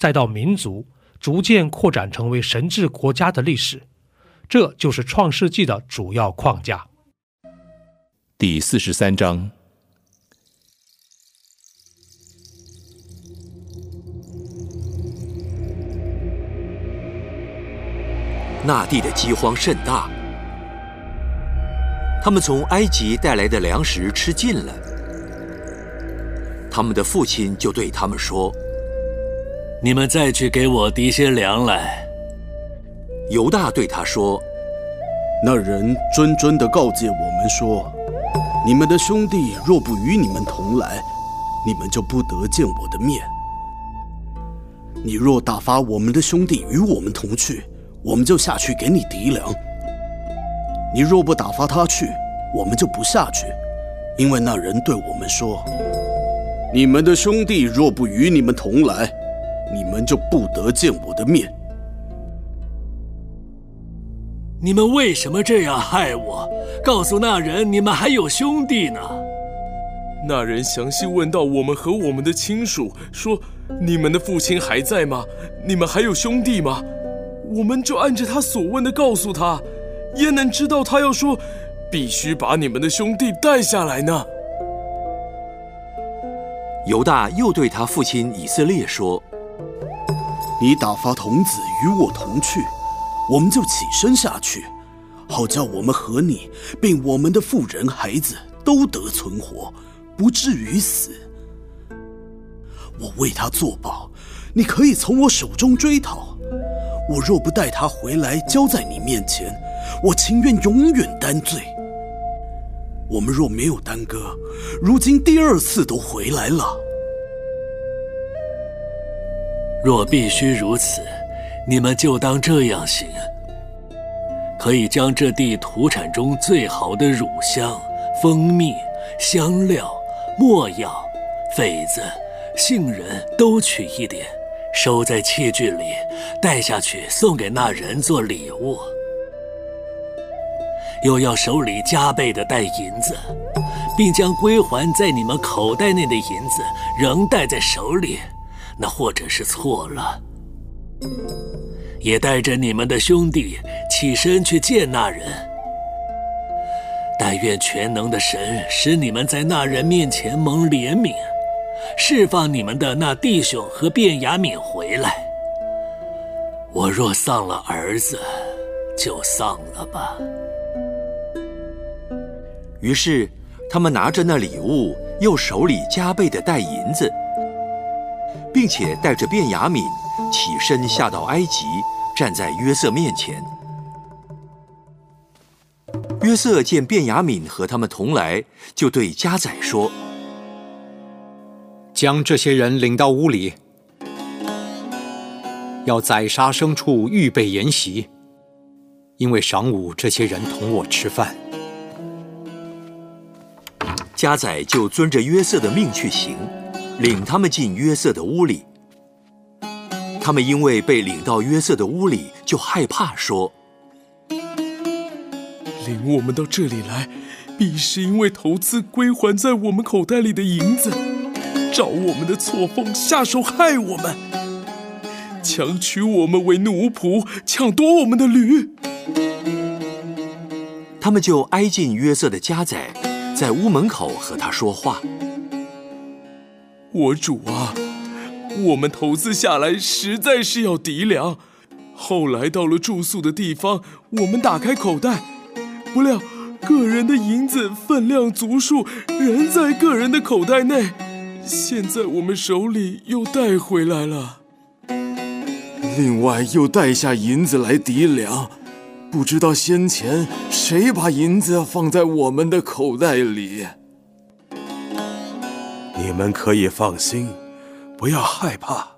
再到民族逐渐扩展成为神治国家的历史，这就是创世纪的主要框架。第四十三章，那地的饥荒甚大，他们从埃及带来的粮食吃尽了，他们的父亲就对他们说。你们再去给我提些粮来。犹大对他说：“那人谆谆的告诫我们说，你们的兄弟若不与你们同来，你们就不得见我的面。你若打发我们的兄弟与我们同去，我们就下去给你提粮；你若不打发他去，我们就不下去，因为那人对我们说：你们的兄弟若不与你们同来。”你们就不得见我的面。你们为什么这样害我？告诉那人，你们还有兄弟呢。那人详细问到我们和我们的亲属，说：“你们的父亲还在吗？你们还有兄弟吗？”我们就按着他所问的告诉他，焉能知道他要说，必须把你们的兄弟带下来呢？犹大又对他父亲以色列说。你打发童子与我同去，我们就起身下去，好叫我们和你，并我们的妇人孩子都得存活，不至于死。我为他作保，你可以从我手中追讨。我若不带他回来交在你面前，我情愿永远担罪。我们若没有耽搁，如今第二次都回来了。若必须如此，你们就当这样行：可以将这地土产中最好的乳香、蜂蜜、香料、墨药、榧子、杏仁都取一点，收在器具里，带下去送给那人做礼物。又要手里加倍的带银子，并将归还在你们口袋内的银子仍带在手里。那或者是错了，也带着你们的兄弟起身去见那人。但愿全能的神使你们在那人面前蒙怜悯，释放你们的那弟兄和卞雅敏回来。我若丧了儿子，就丧了吧。于是他们拿着那礼物，又手里加倍的带银子。并且带着卞雅敏起身下到埃及，站在约瑟面前。约瑟见卞雅敏和他们同来，就对家宰说：“将这些人领到屋里，要宰杀牲畜，预备筵席，因为晌午这些人同我吃饭。”家宰就遵着约瑟的命去行。领他们进约瑟的屋里，他们因为被领到约瑟的屋里，就害怕，说：“领我们到这里来，必是因为投资归还在我们口袋里的银子，找我们的错缝下手害我们，强取我们为奴仆，抢夺我们的驴。”他们就挨近约瑟的家宰，在屋门口和他说话。我主啊，我们投资下来实在是要抵粮。后来到了住宿的地方，我们打开口袋，不料个人的银子分量足数，仍在个人的口袋内。现在我们手里又带回来了。另外又带下银子来抵粮，不知道先前谁把银子放在我们的口袋里。你们可以放心，不要害怕。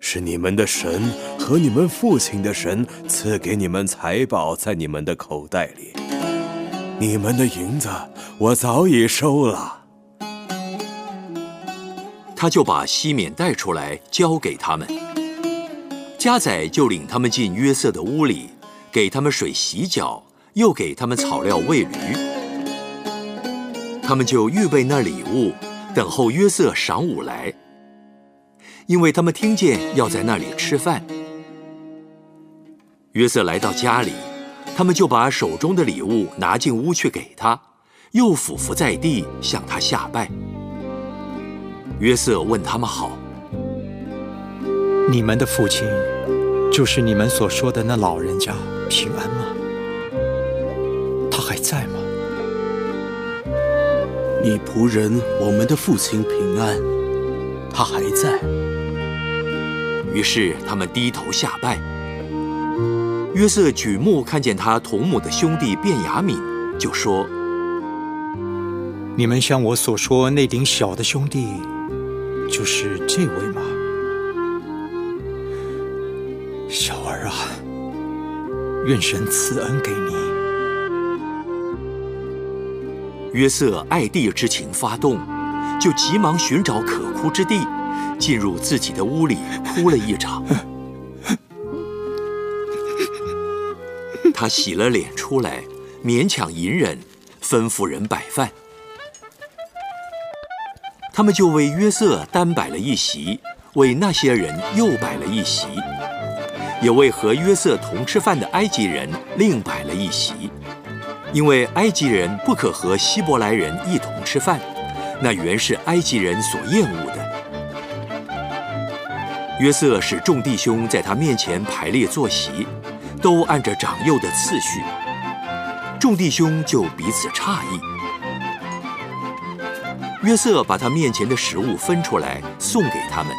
是你们的神和你们父亲的神赐给你们财宝在你们的口袋里。你们的银子我早已收了。他就把西缅带出来交给他们。加载就领他们进约瑟的屋里，给他们水洗脚，又给他们草料喂驴。他们就预备那礼物，等候约瑟晌午来。因为他们听见要在那里吃饭，约瑟来到家里，他们就把手中的礼物拿进屋去给他，又俯伏在地向他下拜。约瑟问他们好：“你们的父亲，就是你们所说的那老人家平安吗？他还在吗？你仆人我们的父亲平安，他还在。”于是他们低头下拜。约瑟举目看见他同母的兄弟卞雅敏，就说：“你们像我所说那顶小的兄弟，就是这位吗？小儿啊，愿神赐恩给你。”约瑟爱弟之情发动，就急忙寻找可哭之地。进入自己的屋里，哭了一场。他洗了脸出来，勉强隐忍，吩咐人摆饭。他们就为约瑟单摆了一席，为那些人又摆了一席，也为和约瑟同吃饭的埃及人另摆了一席，因为埃及人不可和希伯来人一同吃饭，那原是埃及人所厌恶的。约瑟使众弟兄在他面前排列坐席，都按着长幼的次序。众弟兄就彼此诧异。约瑟把他面前的食物分出来送给他们，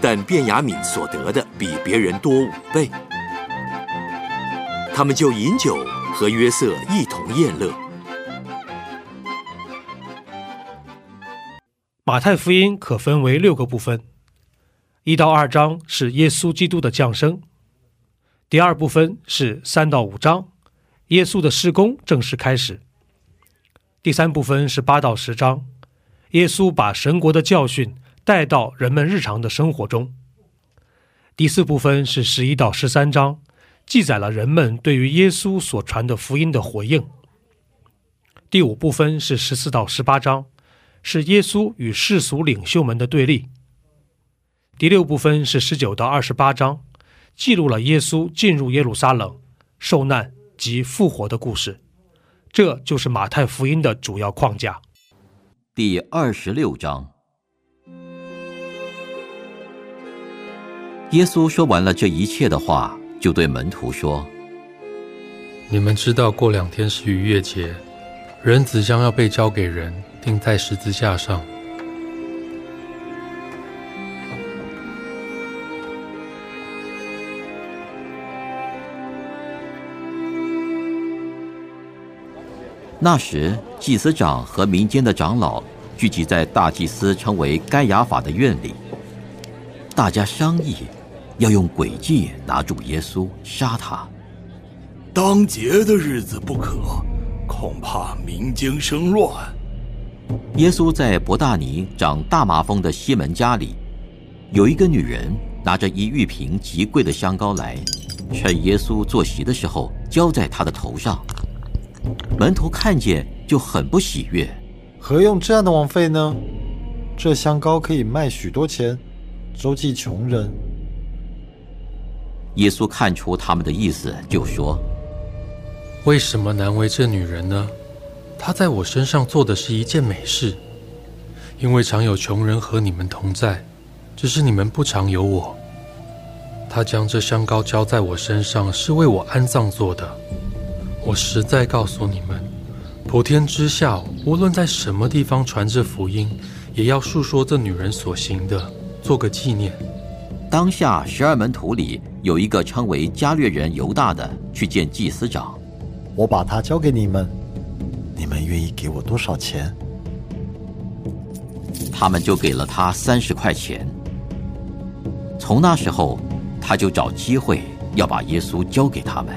但卞雅敏所得的比别人多五倍。他们就饮酒和约瑟一同宴乐。马太福音可分为六个部分。一到二章是耶稣基督的降生，第二部分是三到五章，耶稣的施工正式开始。第三部分是八到十章，耶稣把神国的教训带到人们日常的生活中。第四部分是十一到十三章，记载了人们对于耶稣所传的福音的回应。第五部分是十四到十八章，是耶稣与世俗领袖们的对立。第六部分是十九到二十八章，记录了耶稣进入耶路撒冷、受难及复活的故事。这就是马太福音的主要框架。第二十六章，耶稣说完了这一切的话，就对门徒说：“你们知道，过两天是逾越节，人子将要被交给人，钉在十字架上。”那时，祭司长和民间的长老聚集在大祭司称为该亚法的院里，大家商议要用诡计拿住耶稣，杀他。当节的日子不可，恐怕民间生乱。耶稣在伯大尼长大麻风的西门家里，有一个女人拿着一玉瓶极贵的香膏来，趁耶稣坐席的时候浇在他的头上。门徒看见就很不喜悦，何用这样的枉费呢？这香膏可以卖许多钱，周济穷人。耶稣看出他们的意思，就说：“为什么难为这女人呢？她在我身上做的是一件美事，因为常有穷人和你们同在，只是你们不常有我。她将这香膏浇在我身上，是为我安葬做的。我实在告诉你们，普天之下，无论在什么地方传这福音，也要述说这女人所行的，做个纪念。当下十二门徒里有一个称为加略人犹大的，去见祭司长。我把他交给你们，你们愿意给我多少钱？他们就给了他三十块钱。从那时候，他就找机会要把耶稣交给他们。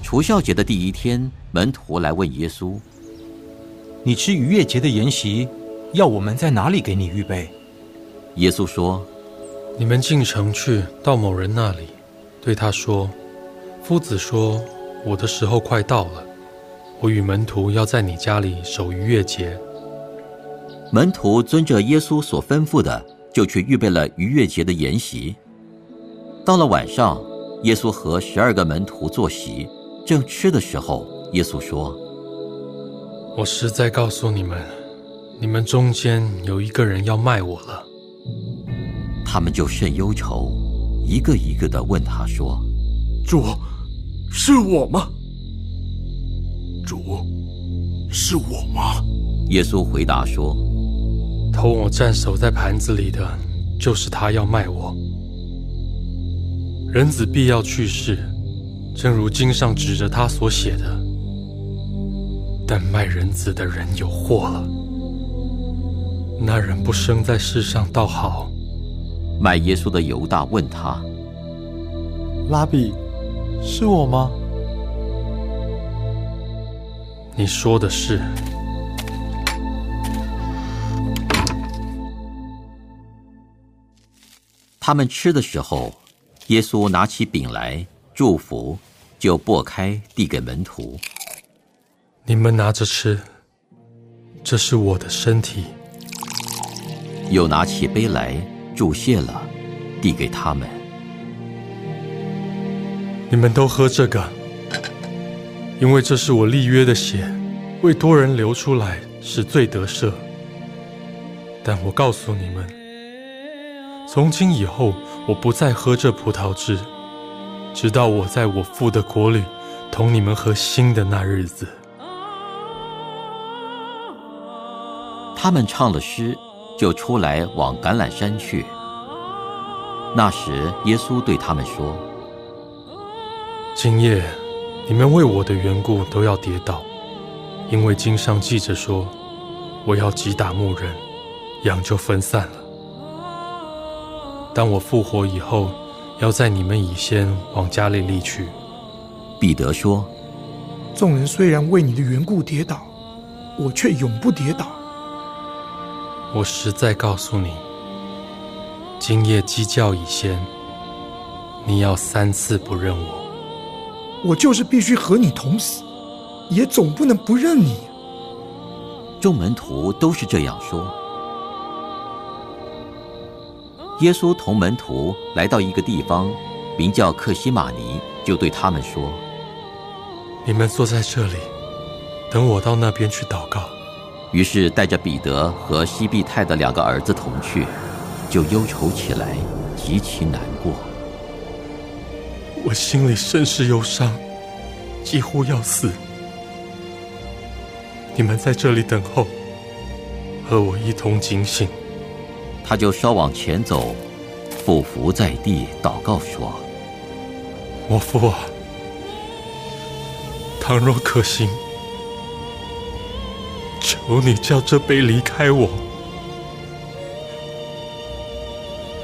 除孝节的第一天，门徒来问耶稣：“你吃逾越节的筵席，要我们在哪里给你预备？”耶稣说：“你们进城去，到某人那里，对他说：‘夫子说，我的时候快到了，我与门徒要在你家里守逾越节。’”门徒遵着耶稣所吩咐的，就去预备了逾越节的筵席。到了晚上，耶稣和十二个门徒坐席。正吃的时候，耶稣说：“我实在告诉你们，你们中间有一个人要卖我了。”他们就甚忧愁，一个一个的问他说：“主，是我吗？主，是我吗？”耶稣回答说：“偷我蘸手在盘子里的，就是他要卖我。人子必要去世。”正如经上指着他所写的，但卖人子的人有祸了。那人不生在世上倒好。卖耶稣的犹大问他：“拉比，是我吗？”你说的是。他们吃的时候，耶稣拿起饼来。祝福，就擘开递给门徒。你们拿着吃，这是我的身体。又拿起杯来祝谢了，递给他们。你们都喝这个，因为这是我立约的血，为多人流出来，使罪得赦。但我告诉你们，从今以后，我不再喝这葡萄汁。直到我在我父的国里同你们喝新的那日子。他们唱了诗，就出来往橄榄山去。那时，耶稣对他们说：“今夜，你们为我的缘故都要跌倒，因为经上记着说，我要击打牧人，羊就分散了。当我复活以后。”要在你们以先往加利利去。彼得说：“众人虽然为你的缘故跌倒，我却永不跌倒。我实在告诉你，今夜鸡叫已先，你要三次不认我。我就是必须和你同死，也总不能不认你。”众门徒都是这样说。耶稣同门徒来到一个地方，名叫克西马尼，就对他们说：“你们坐在这里，等我到那边去祷告。”于是带着彼得和西庇太的两个儿子同去，就忧愁起来，极其难过。我心里甚是忧伤，几乎要死。你们在这里等候，和我一同警醒。他就稍往前走，俯伏在地祷告说：“我父啊，倘若可行，求你叫这杯离开我。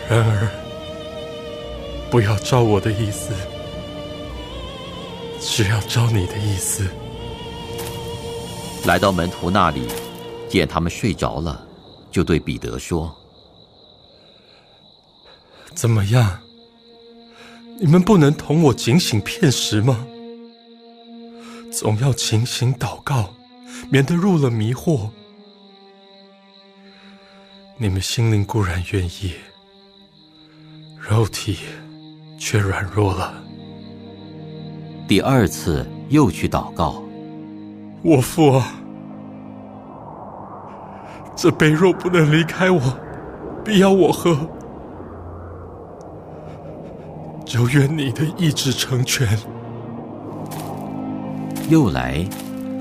然而，不要照我的意思，只要照你的意思。”来到门徒那里，见他们睡着了，就对彼得说。怎么样？你们不能同我警醒片时吗？总要警醒祷告，免得入了迷惑。你们心灵固然愿意，肉体却软弱了。第二次又去祷告，我父啊，这杯若不能离开我，必要我喝，就愿你的意志成全。又来，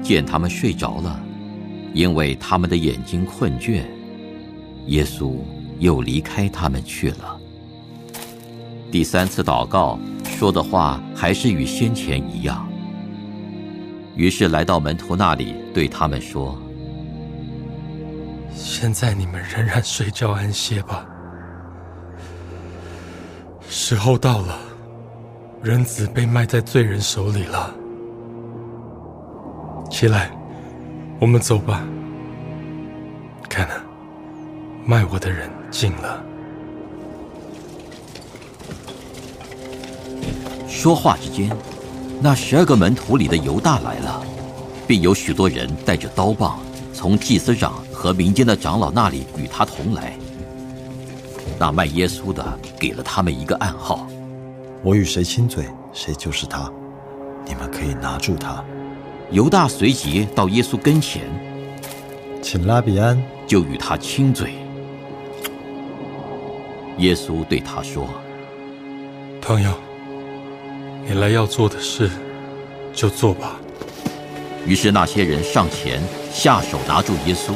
见他们睡着了，因为他们的眼睛困倦，耶稣又离开他们去了。第三次祷告说的话还是与先前一样，于是来到门徒那里，对他们说：“现在你们仍然睡觉安歇吧，时候到了，人子被卖在罪人手里了。”起来，我们走吧。看啊，卖我的人进了。说话之间，那十二个门徒里的犹大来了，并有许多人带着刀棒，从祭司长和民间的长老那里与他同来。那卖耶稣的给了他们一个暗号：我与谁亲嘴，谁就是他。你们可以拿住他。犹大随即到耶稣跟前，请拉比安就与他亲嘴。耶稣对他说：“朋友，你来要做的事，就做吧。”于是那些人上前下手拿住耶稣，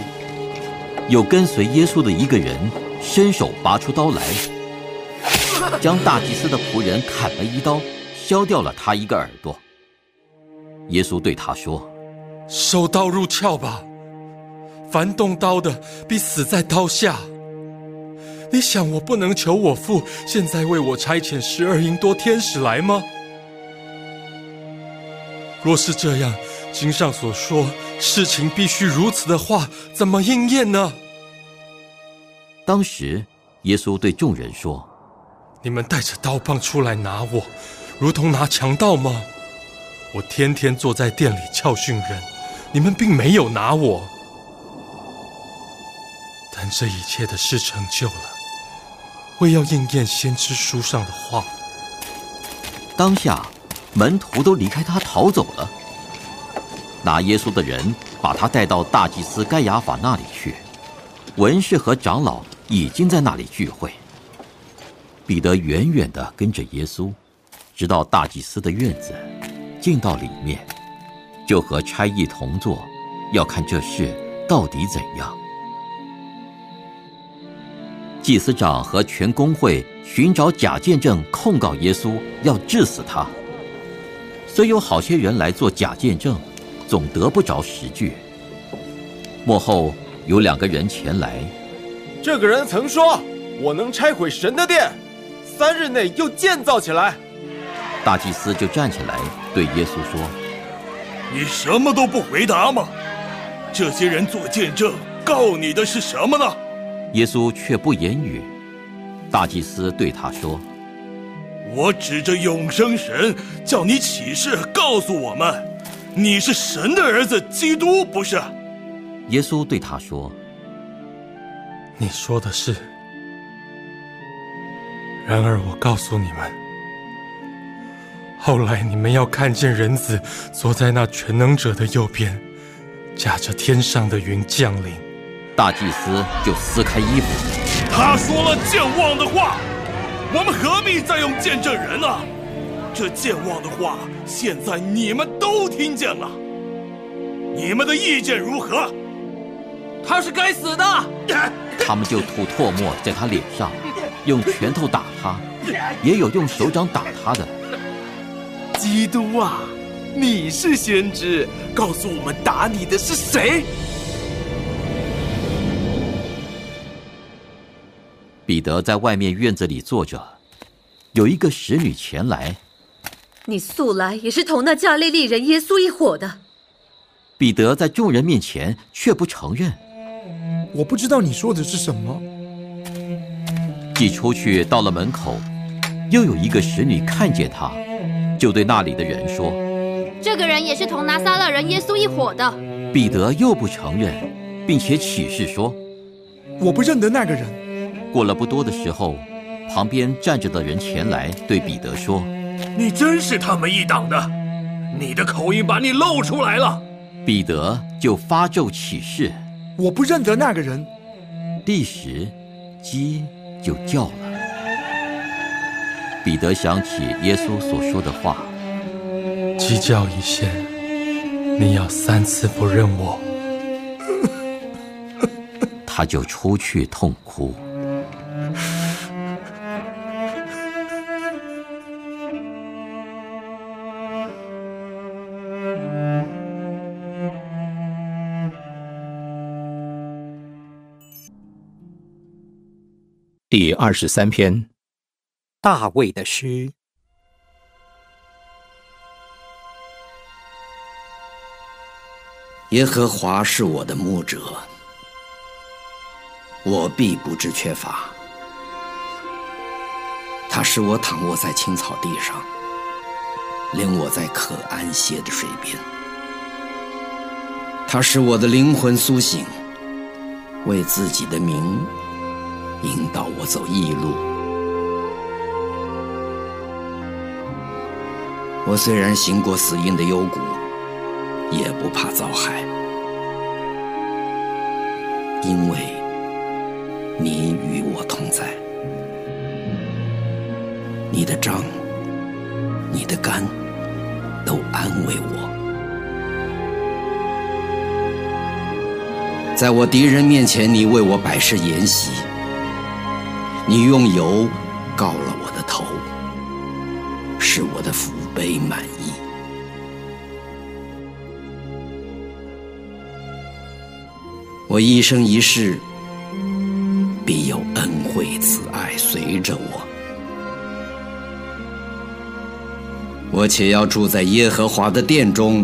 有跟随耶稣的一个人伸手拔出刀来，将大祭司的仆人砍了一刀，削掉了他一个耳朵。耶稣对他说：“收刀入鞘吧，凡动刀的必死在刀下。你想我不能求我父现在为我差遣十二营多天使来吗？若是这样，经上所说事情必须如此的话，怎么应验呢？”当时，耶稣对众人说：“你们带着刀棒出来拿我，如同拿强盗吗？”我天天坐在店里教训人，你们并没有拿我，但这一切的事成就了，为要应验先知书上的话。当下，门徒都离开他逃走了。拿耶稣的人把他带到大祭司盖亚法那里去，文士和长老已经在那里聚会。彼得远远的跟着耶稣，直到大祭司的院子。进到里面，就和差役同坐，要看这事到底怎样。祭司长和全公会寻找假见证控告耶稣，要治死他。虽有好些人来做假见证，总得不着实据。幕后有两个人前来，这个人曾说：“我能拆毁神的殿，三日内又建造起来。”大祭司就站起来对耶稣说：“你什么都不回答吗？这些人做见证告你的是什么呢？”耶稣却不言语。大祭司对他说：“我指着永生神叫你起誓，告诉我们，你是神的儿子，基督不是？”耶稣对他说：“你说的是。然而我告诉你们。”后来你们要看见人子坐在那全能者的右边，驾着天上的云降临。大祭司就撕开衣服。他说了健忘的话，我们何必再用见证人呢？这健忘的话，现在你们都听见了。你们的意见如何？他是该死的。他们就吐唾沫在他脸上，用拳头打他，也有用手掌打他的。基督啊，你是先知，告诉我们打你的是谁？彼得在外面院子里坐着，有一个使女前来。你素来也是同那加利利人耶稣一伙的。彼得在众人面前却不承认。我不知道你说的是什么。既出去到了门口，又有一个使女看见他。就对那里的人说：“这个人也是同拿撒勒人耶稣一伙的。”彼得又不承认，并且起誓说：“我不认得那个人。”过了不多的时候，旁边站着的人前来对彼得说：“你真是他们一党的，你的口音把你露出来了。”彼得就发咒起誓：“我不认得那个人。第十，鸡就叫了。彼得想起耶稣所说的话：“鸡叫一声，你要三次不认我。”他就出去痛哭。第二十三篇，大卫的诗。耶和华是我的牧者，我必不致缺乏。他使我躺卧在青草地上，领我在可安歇的水边。他使我的灵魂苏醒，为自己的名。引导我走义路。我虽然行过死荫的幽谷，也不怕遭害，因为你与我同在。你的杖、你的肝都安慰我。在我敌人面前，你为我摆设筵席。你用油告了我的头，是我的福被满意。我一生一世必有恩惠慈爱随着我，我且要住在耶和华的殿中，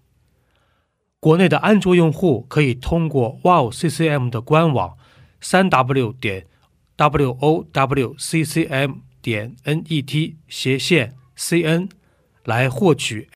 国内的安卓用户可以通过 Wow CCM 的官网，三 W 点 W O W C C M 点 N E T 斜线 C N 来获取